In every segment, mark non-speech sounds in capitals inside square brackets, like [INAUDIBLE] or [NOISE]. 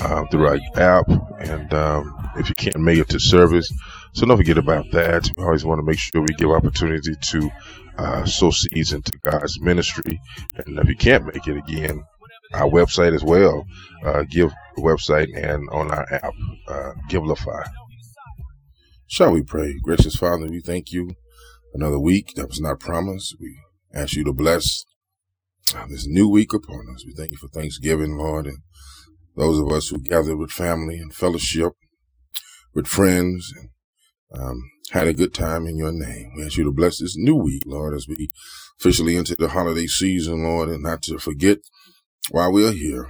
uh, through our app. And um, if you can't make it to service, so don't forget about that. We always want to make sure we give opportunity to uh, sow seeds into God's ministry. And if you can't make it again, our website as well, uh, give website and on our app, uh, Givelify. Shall we pray? Gracious Father, we thank you another week that was not promised. We ask you to bless uh, this new week upon us. We thank you for Thanksgiving, Lord, and those of us who gathered with family and fellowship, with friends, and um, had a good time in your name. We ask you to bless this new week, Lord, as we officially enter the holiday season, Lord, and not to forget why we are here.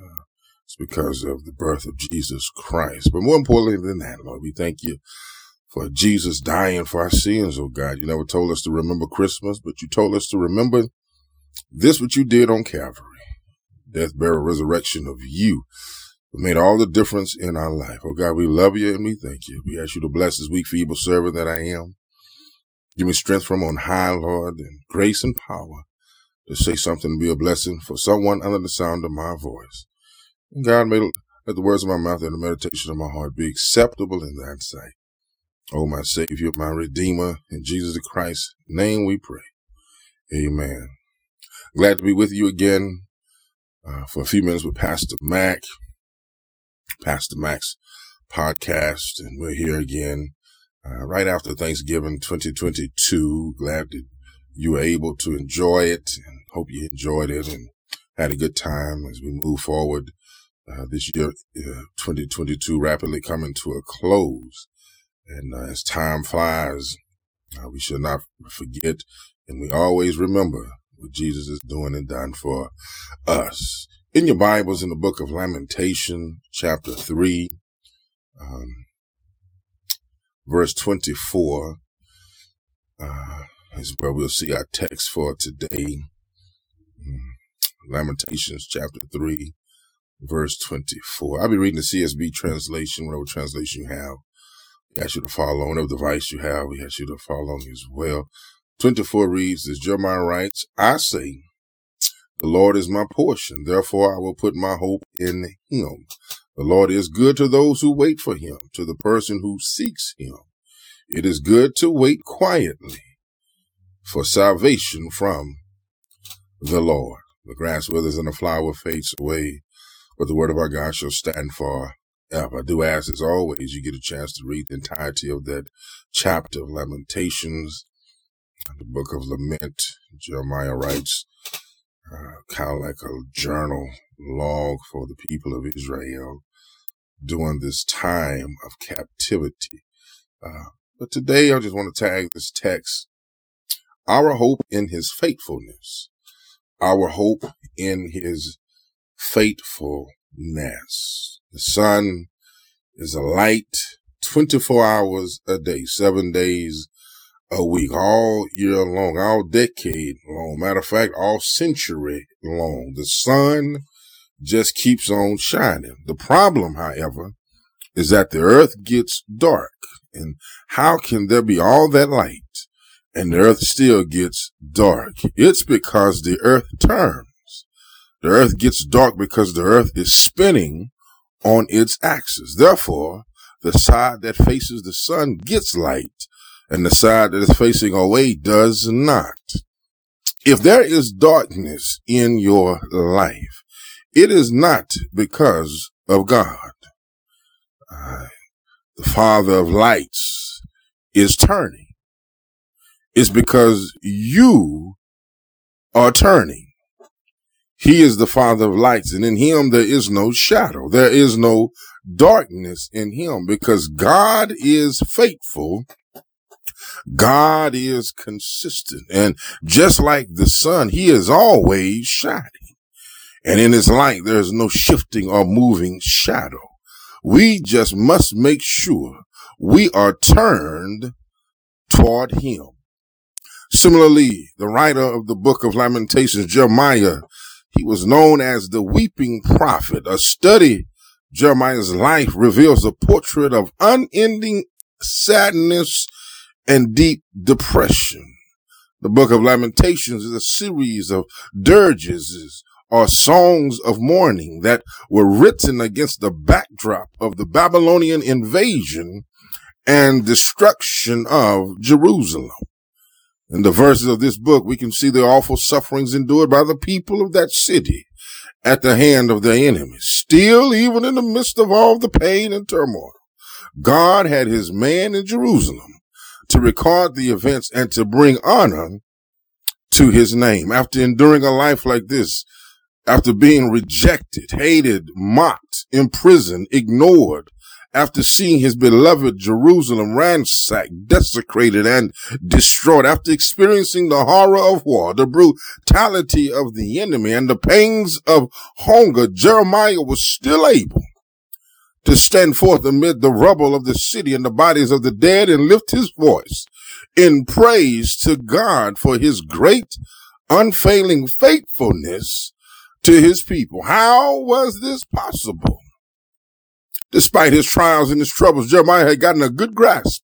Uh, it's because of the birth of Jesus Christ. But more importantly than that, Lord, we thank you for Jesus dying for our sins, oh God. You never told us to remember Christmas, but you told us to remember this, what you did on Calvary. Death, burial, resurrection of you made all the difference in our life. Oh God, we love you and we thank you. We ask you to bless this weak, feeble servant that I am. Give me strength from on high, Lord, and grace and power to say something to be a blessing for someone under the sound of my voice. And God, may let the words of my mouth and the meditation of my heart be acceptable in thy sight. Oh, my Savior, my Redeemer, in Jesus Christ's name we pray. Amen. Glad to be with you again uh, for a few minutes with Pastor Mac. Pastor Mac's podcast, and we're here again uh, right after Thanksgiving 2022. Glad that you were able to enjoy it and hope you enjoyed it and had a good time as we move forward. Uh, this year, uh, 2022, rapidly coming to a close. And uh, as time flies, we should not forget and we always remember what Jesus is doing and done for us in your Bibles in the book of Lamentation, chapter 3, um, verse 24, uh, is where we'll see our text for today. Mm, Lamentations, chapter 3, verse 24. I'll be reading the CSB translation, whatever translation you have. We ask you to follow on whatever device you have. We ask you to follow along as well. 24 reads, as Jeremiah writes, I say, the Lord is my portion. Therefore, I will put my hope in him. The Lord is good to those who wait for him, to the person who seeks him. It is good to wait quietly for salvation from the Lord. The grass withers and the flower fades away, but the word of our God shall stand for ever. I do ask, as always, you get a chance to read the entirety of that chapter of Lamentations, the book of lament. Jeremiah writes, uh, kind of like a journal log for the people of Israel during this time of captivity. Uh, but today I just want to tag this text, our hope in his faithfulness, our hope in his faithfulness. The sun is a light 24 hours a day, seven days a week, all year long, all decade long. Matter of fact, all century long. The sun just keeps on shining. The problem, however, is that the earth gets dark. And how can there be all that light and the earth still gets dark? It's because the earth turns. The earth gets dark because the earth is spinning on its axis. Therefore, the side that faces the sun gets light and the side that is facing away does not. If there is darkness in your life, it is not because of God. Uh, the Father of lights, is turning. It's because you are turning. He is the Father of lights, and in him there is no shadow. There is no darkness in him because God is faithful. God is consistent. And just like the sun, he is always shining. And in his light, there is no shifting or moving shadow. We just must make sure we are turned toward him. Similarly, the writer of the book of Lamentations, Jeremiah, he was known as the weeping prophet. A study Jeremiah's life reveals a portrait of unending sadness and deep depression. The book of Lamentations is a series of dirges or songs of mourning that were written against the backdrop of the Babylonian invasion and destruction of Jerusalem. In the verses of this book, we can see the awful sufferings endured by the people of that city at the hand of their enemies. Still, even in the midst of all the pain and turmoil, God had his man in Jerusalem to record the events and to bring honor to his name. After enduring a life like this, after being rejected, hated, mocked, imprisoned, ignored, after seeing his beloved Jerusalem ransacked, desecrated, and destroyed, after experiencing the horror of war, the brutality of the enemy, and the pains of hunger, Jeremiah was still able to stand forth amid the rubble of the city and the bodies of the dead and lift his voice in praise to God for his great, unfailing faithfulness to his people. How was this possible? Despite his trials and his troubles, Jeremiah had gotten a good grasp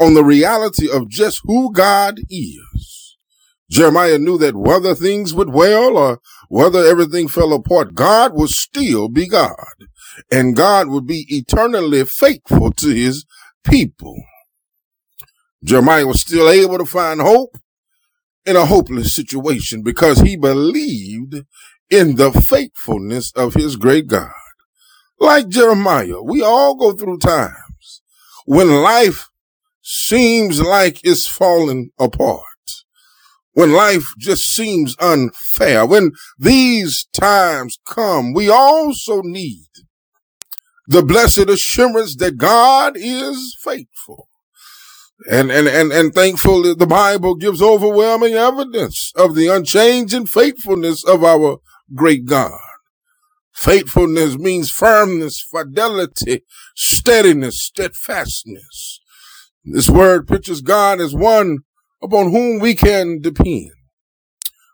on the reality of just who God is. Jeremiah knew that whether things went well or whether everything fell apart, God would still be God and God would be eternally faithful to his people. Jeremiah was still able to find hope in a hopeless situation because he believed in the faithfulness of his great God. Like Jeremiah, we all go through times when life seems like it's falling apart. When life just seems unfair. When these times come, we also need the blessed assurance that God is faithful. And, and, and, and thankful that the Bible gives overwhelming evidence of the unchanging faithfulness of our great God. Faithfulness means firmness, fidelity, steadiness, steadfastness. This word pictures God as one upon whom we can depend.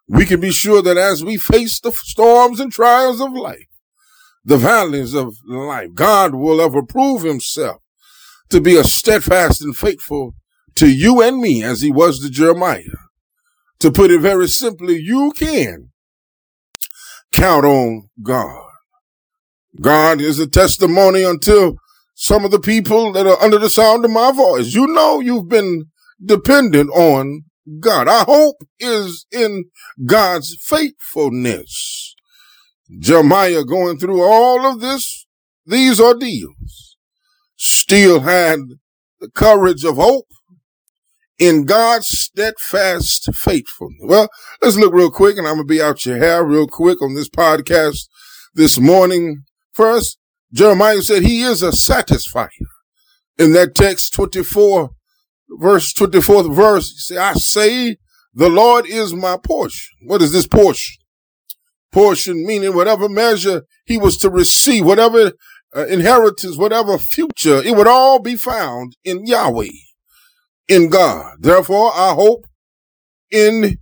We can be sure that as we face the storms and trials of life, the valleys of life, God will ever prove himself to be a steadfast and faithful to you and me as he was to Jeremiah. To put it very simply, you can count on God. God is a testimony until some of the people that are under the sound of my voice. You know you've been dependent on God. Our hope is in God's faithfulness. Jeremiah going through all of this, these ordeals, still had the courage of hope in God's steadfast faithfulness. Well, let's look real quick and I'm going to be out your hair real quick on this podcast this morning. First, Jeremiah said he is a satisfier. In that text 24, verse 24th verse, he said, I say the Lord is my portion. What is this portion? Portion meaning whatever measure he was to receive, whatever uh, inheritance, whatever future, it would all be found in Yahweh, in God. Therefore, I hope in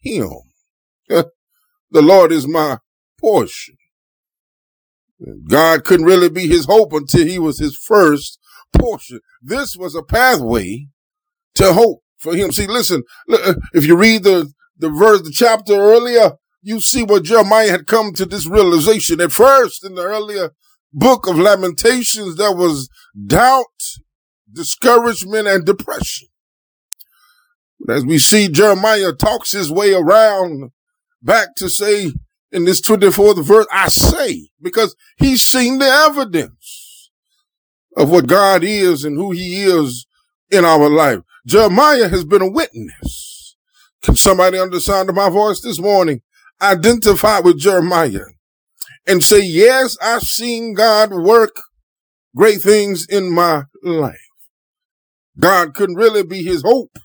him. [LAUGHS] the Lord is my portion. God couldn't really be his hope until he was his first portion. This was a pathway to hope for him. See, listen, uh, if you read the, the verse, the chapter earlier, you see what Jeremiah had come to this realization. At first, in the earlier book of Lamentations, there was doubt, discouragement, and depression. But as we see, Jeremiah talks his way around back to say, in this 24th verse, I say, because he's seen the evidence. of what God is and who he is in our life. Jeremiah has been a witness. Can somebody under the sound of my voice this morning identify with Jeremiah and say, yes, I've seen God work great things in my life. God couldn't really be his hope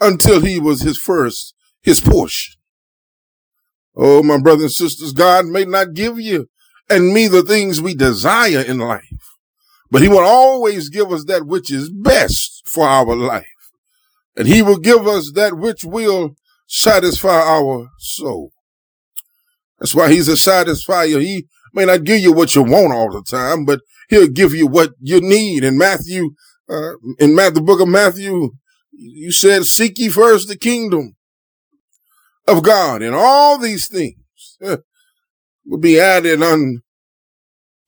until he was his first, his portion. Oh, my brothers and sisters, God may not give you and me the things we desire in life, but he will always give us that which is best for our life. And he will give us that which will satisfy our soul. That's why he's a satisfier. He may not give you what you want all the time, but he'll give you what you need. In Matthew, uh, in the book of Matthew, you said, seek ye first the kingdom of God and all these things uh, will be added unto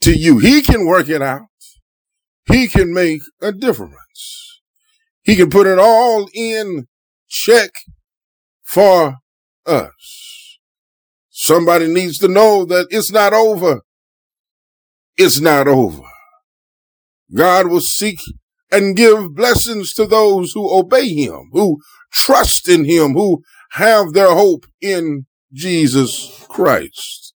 you. He can work it out. He can make a difference. He can put it all in check for us. Somebody needs to know that it's not over. It's not over. God will seek and give blessings to those who obey him, who trust in him, who have their hope in Jesus Christ.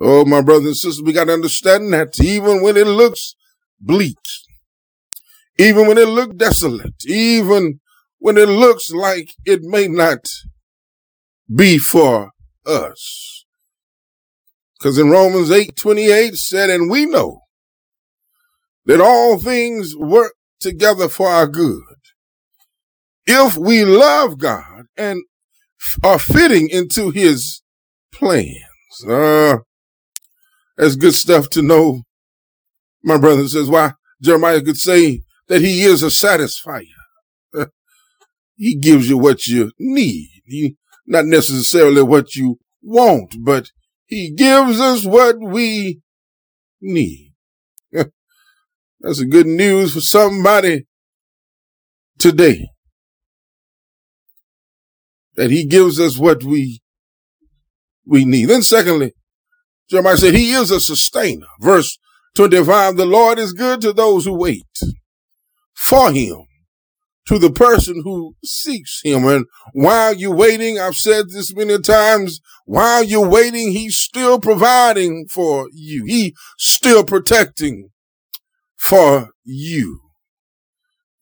Oh, my brothers and sisters, we got to understand that even when it looks bleak, even when it looks desolate, even when it looks like it may not be for us. Because in Romans 8, 28 said, and we know that all things work together for our good. If we love God and are fitting into his plans. Uh, that's good stuff to know. My brother says, why Jeremiah could say that he is a satisfier. [LAUGHS] he gives you what you need. He, not necessarily what you want, but he gives us what we need. [LAUGHS] That's a good news for somebody today that he gives us what we, we need. Then secondly, Jeremiah said he is a sustainer. Verse 25, the Lord is good to those who wait for him, to the person who seeks him. And while you're waiting, I've said this many times, while you're waiting, he's still providing for you. He's still protecting for you.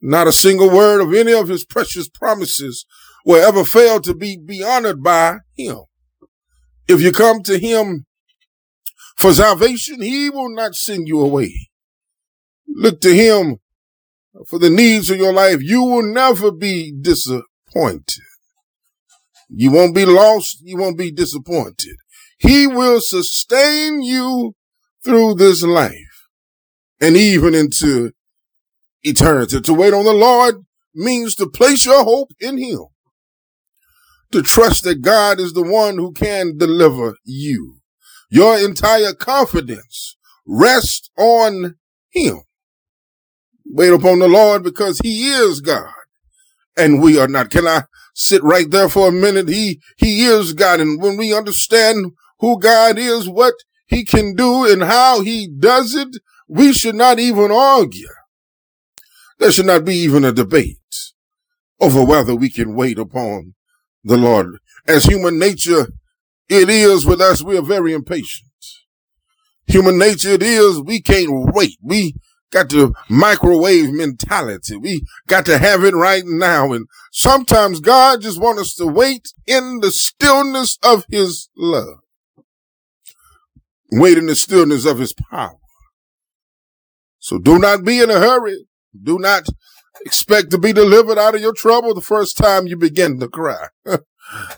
Not a single word of any of his precious promises will ever fail to be, be honored by him. If you come to him for salvation, he will not send you away. Look to him for the needs of your life. You will never be disappointed. You won't be lost. You won't be disappointed. He will sustain you through this life and even into eternity. To wait on the Lord means to place your hope in him to trust that God is the one who can deliver you. Your entire confidence rests on him. Wait upon the Lord because he is God and we are not. Can I sit right there for a minute? He, he is God. And when we understand who God is, what he can do and how he does it, we should not even argue. There should not be even a debate over whether we can wait upon the Lord. As human nature, it is with us, we are very impatient. Human nature, it is, we can't wait. We got the microwave mentality. We got to have it right now. And sometimes God just wants us to wait in the stillness of his love. Wait in the stillness of his power. So do not be in a hurry. Do not expect to be delivered out of your trouble the first time you begin to cry. [LAUGHS]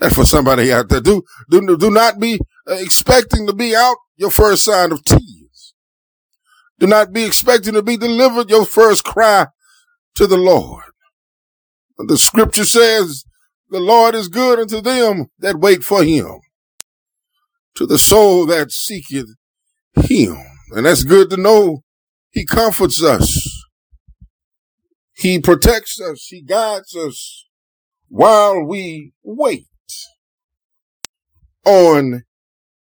That's for somebody out there. Do, do, do not be uh, expecting to be out your first sign of tears. Do not be expecting to be delivered your first cry to the Lord. The scripture says the Lord is good unto them that wait for him, to the soul that seeketh him. And that's good to know. He comforts us. He protects us. He guides us while we wait on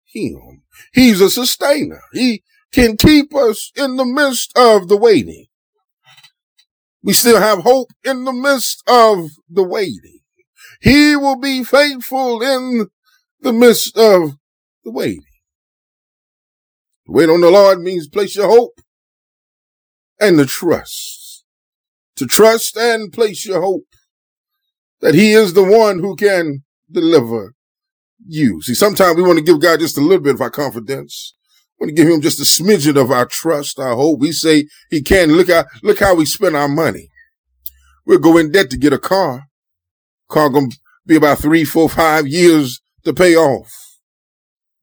him. He's a sustainer. He, can keep us in the midst of the waiting. We still have hope in the midst of the waiting. He will be faithful in the midst of the waiting. Wait on the Lord means place your hope and the trust. To trust and place your hope that he is the one who can deliver you. See, sometimes we want to give God just a little bit of our confidence. Want to give him just a smidgen of our trust, our hope. We say he can. Look how, look how we spend our money. We'll go in debt to get a car. Car gonna be about three, four, five years to pay off.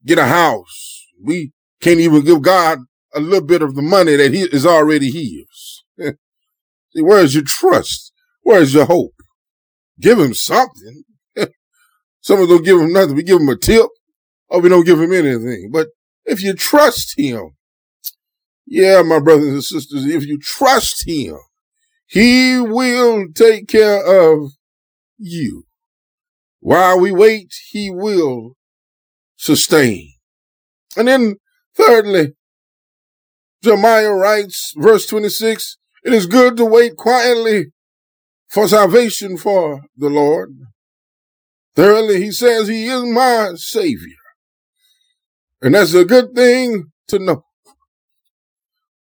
Get a house. We can't even give God a little bit of the money that he is already his. [LAUGHS] See, where's your trust? Where's your hope? Give him something. [LAUGHS] Some don't give him nothing. We give him a tip or we don't give him anything. But if you trust him, yeah, my brothers and sisters, if you trust him, he will take care of you. While we wait, he will sustain. And then thirdly, Jeremiah writes, verse 26, it is good to wait quietly for salvation for the Lord. Thirdly, he says he is my savior. And that's a good thing to know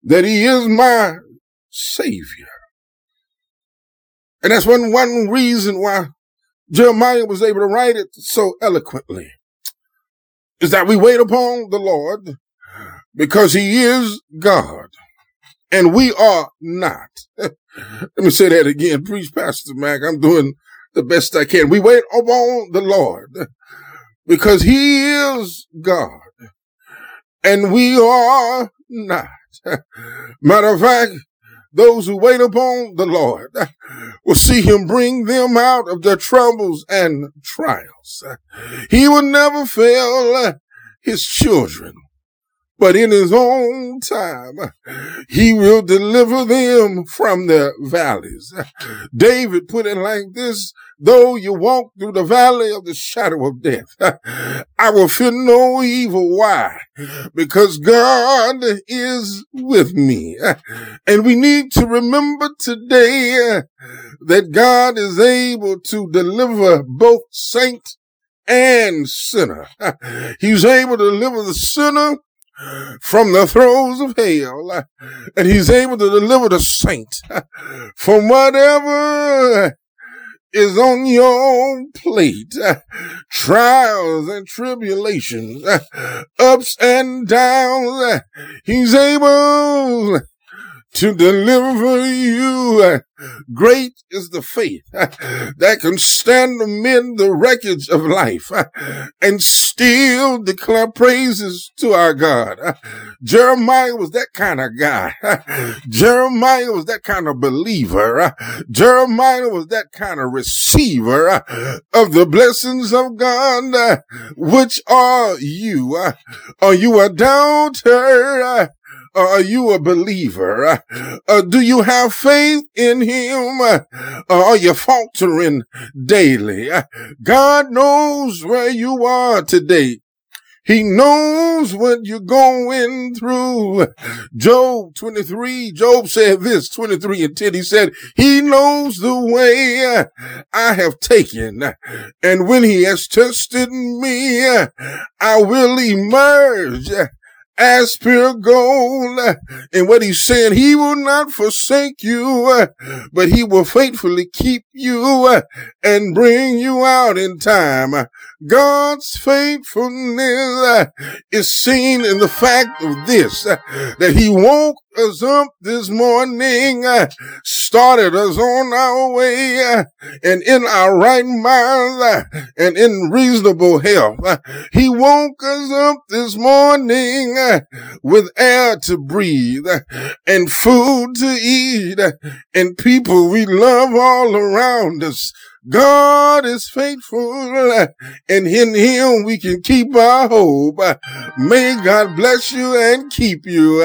that he is my savior. And that's one, one reason why Jeremiah was able to write it so eloquently is that we wait upon the Lord because he is God and we are not. [LAUGHS] Let me say that again. Preach, Pastor Mac. I'm doing the best I can. We wait upon the Lord because he is God and we are not. Matter of fact, those who wait upon the Lord will see him bring them out of their troubles and trials. He will never fail his children but in his own time, he will deliver them from their valleys. David put it like this, though you walk through the valley of the shadow of death, I will fear no evil. Why? Because God is with me. And we need to remember today that God is able to deliver both saint and sinner. He's able to deliver the sinner from the throes of hell, uh, and he's able to deliver the saint uh, from whatever is on your own plate. Uh, trials and tribulations, ups and downs. He's able to deliver you. Great is the faith [LAUGHS] that can stand amid the wreckage of life [LAUGHS] and still declare praises to our God. [LAUGHS] Jeremiah was that kind of guy. Jeremiah was that kind of believer. Jeremiah was that kind of receiver of the blessings of God. Which are you? Are you a doubter? Are you a believer? Uh, do you have faith in him? Uh, are you faltering daily? God knows where you are today. He knows what you're going through. Job 23, Job said this, 23 and 10. He said, he knows the way I have taken. And when he has tested me, I will emerge as pure gold. And what he's saying, he will not forsake you, but he will faithfully keep you and bring you out in time. God's faithfulness is seen in the fact of this, that he woke us up this morning, uh, started us on our way, uh, and in our right mind, uh, and in reasonable health. He woke us up this morning with air to breathe, and food to eat, and people we love all around us. God is faithful and in him we can keep our hope. May God bless you and keep you.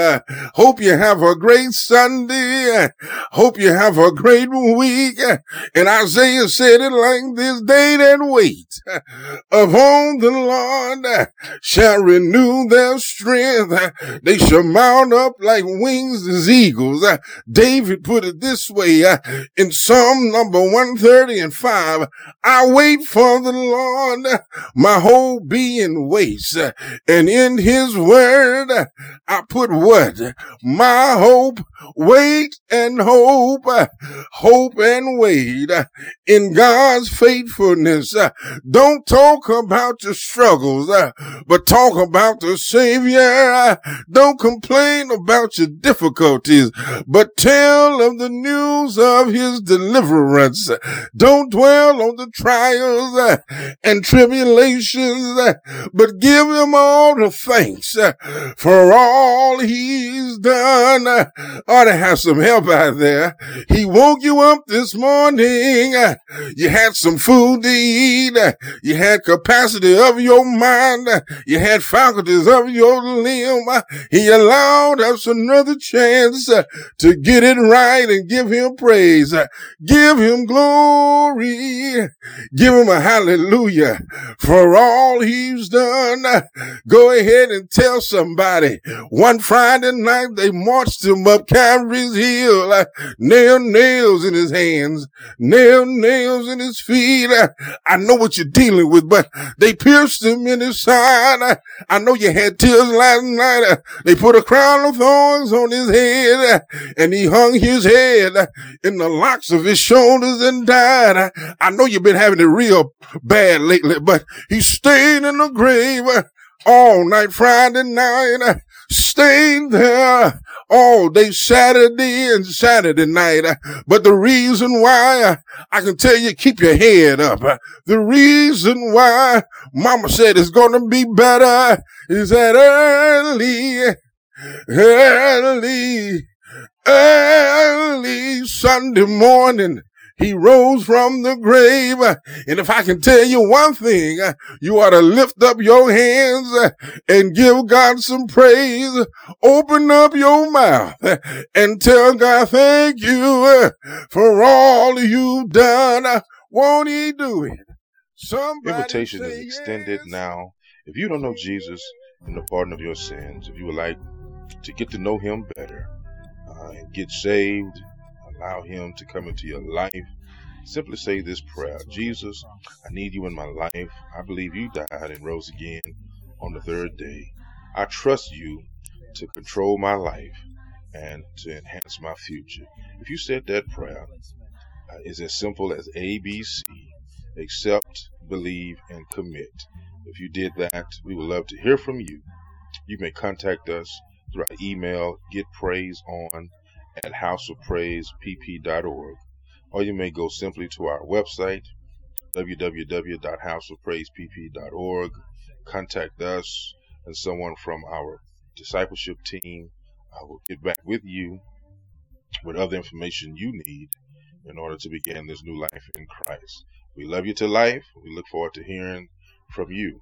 Hope you have a great Sunday. Hope you have a great week. And Isaiah said it like this day that wait upon the Lord shall renew their strength. They shall mount up like wings as eagles. David put it this way in Psalm number 130 and 5. I wait for the Lord. My whole being waits. And in his word, I put what? My hope, wait and hope, hope and wait in God's faithfulness. Don't talk about your struggles, but talk about the Savior. Don't complain about your difficulties, but tell of the news of his deliverance. Don't dwell on the trials uh, and tribulations, uh, but give him all the thanks uh, for all he's done. Ought to have some help out there. He woke you up this morning. You had some food to eat. You had capacity of your mind. You had faculties of your limb. He allowed us another chance to get it right and give him praise. Give him glory. Give him a hallelujah for all he's done. Go ahead and tell somebody. One Friday night they marched him up Calvary's hill. Nail nails in his hands. Nail nails in his feet. I know what you're dealing with, but they pierced him in his side. I know you had tears last night. They put a crown of thorns on his head and he hung his head in the locks of his shoulders and died. I know you've been having it real bad lately, but he stayed in the grave all night Friday night, stayed there all day Saturday and Saturday night. But the reason why I can tell you, keep your head up. The reason why mama said it's going to be better is that early, early, early Sunday morning. He rose from the grave. And if I can tell you one thing, you ought to lift up your hands and give God some praise. Open up your mouth and tell God, thank you for all you've done. Won't he do it? Somebody Invitation is extended yes. now. If you don't know Jesus and the pardon of your sins, if you would like to get to know him better uh, and get saved, allow him to come into your life, simply say this prayer Jesus, I need you in my life. I believe you died and rose again on the third day. I trust you to control my life and to enhance my future. If you said that prayer, uh, it's as simple as ABC accept, believe, and commit. If you did that, we would love to hear from you. You may contact us through our email, getpraiseon at houseofpraisepp.org, or you may go simply to our website, www.houseofpraisepp.org, contact us, and someone from our discipleship team uh, will get back with you with other information you need in order to begin this new life in Christ. We love you to life. We look forward to hearing from you.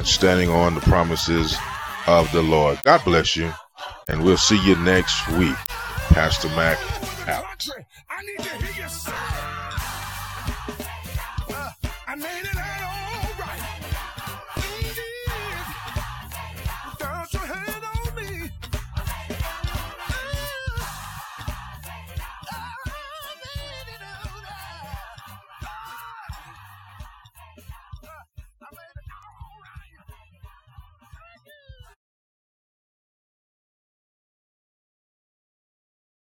and standing on the promises of the Lord. God bless you, and we'll see you next week. Pastor Mac out.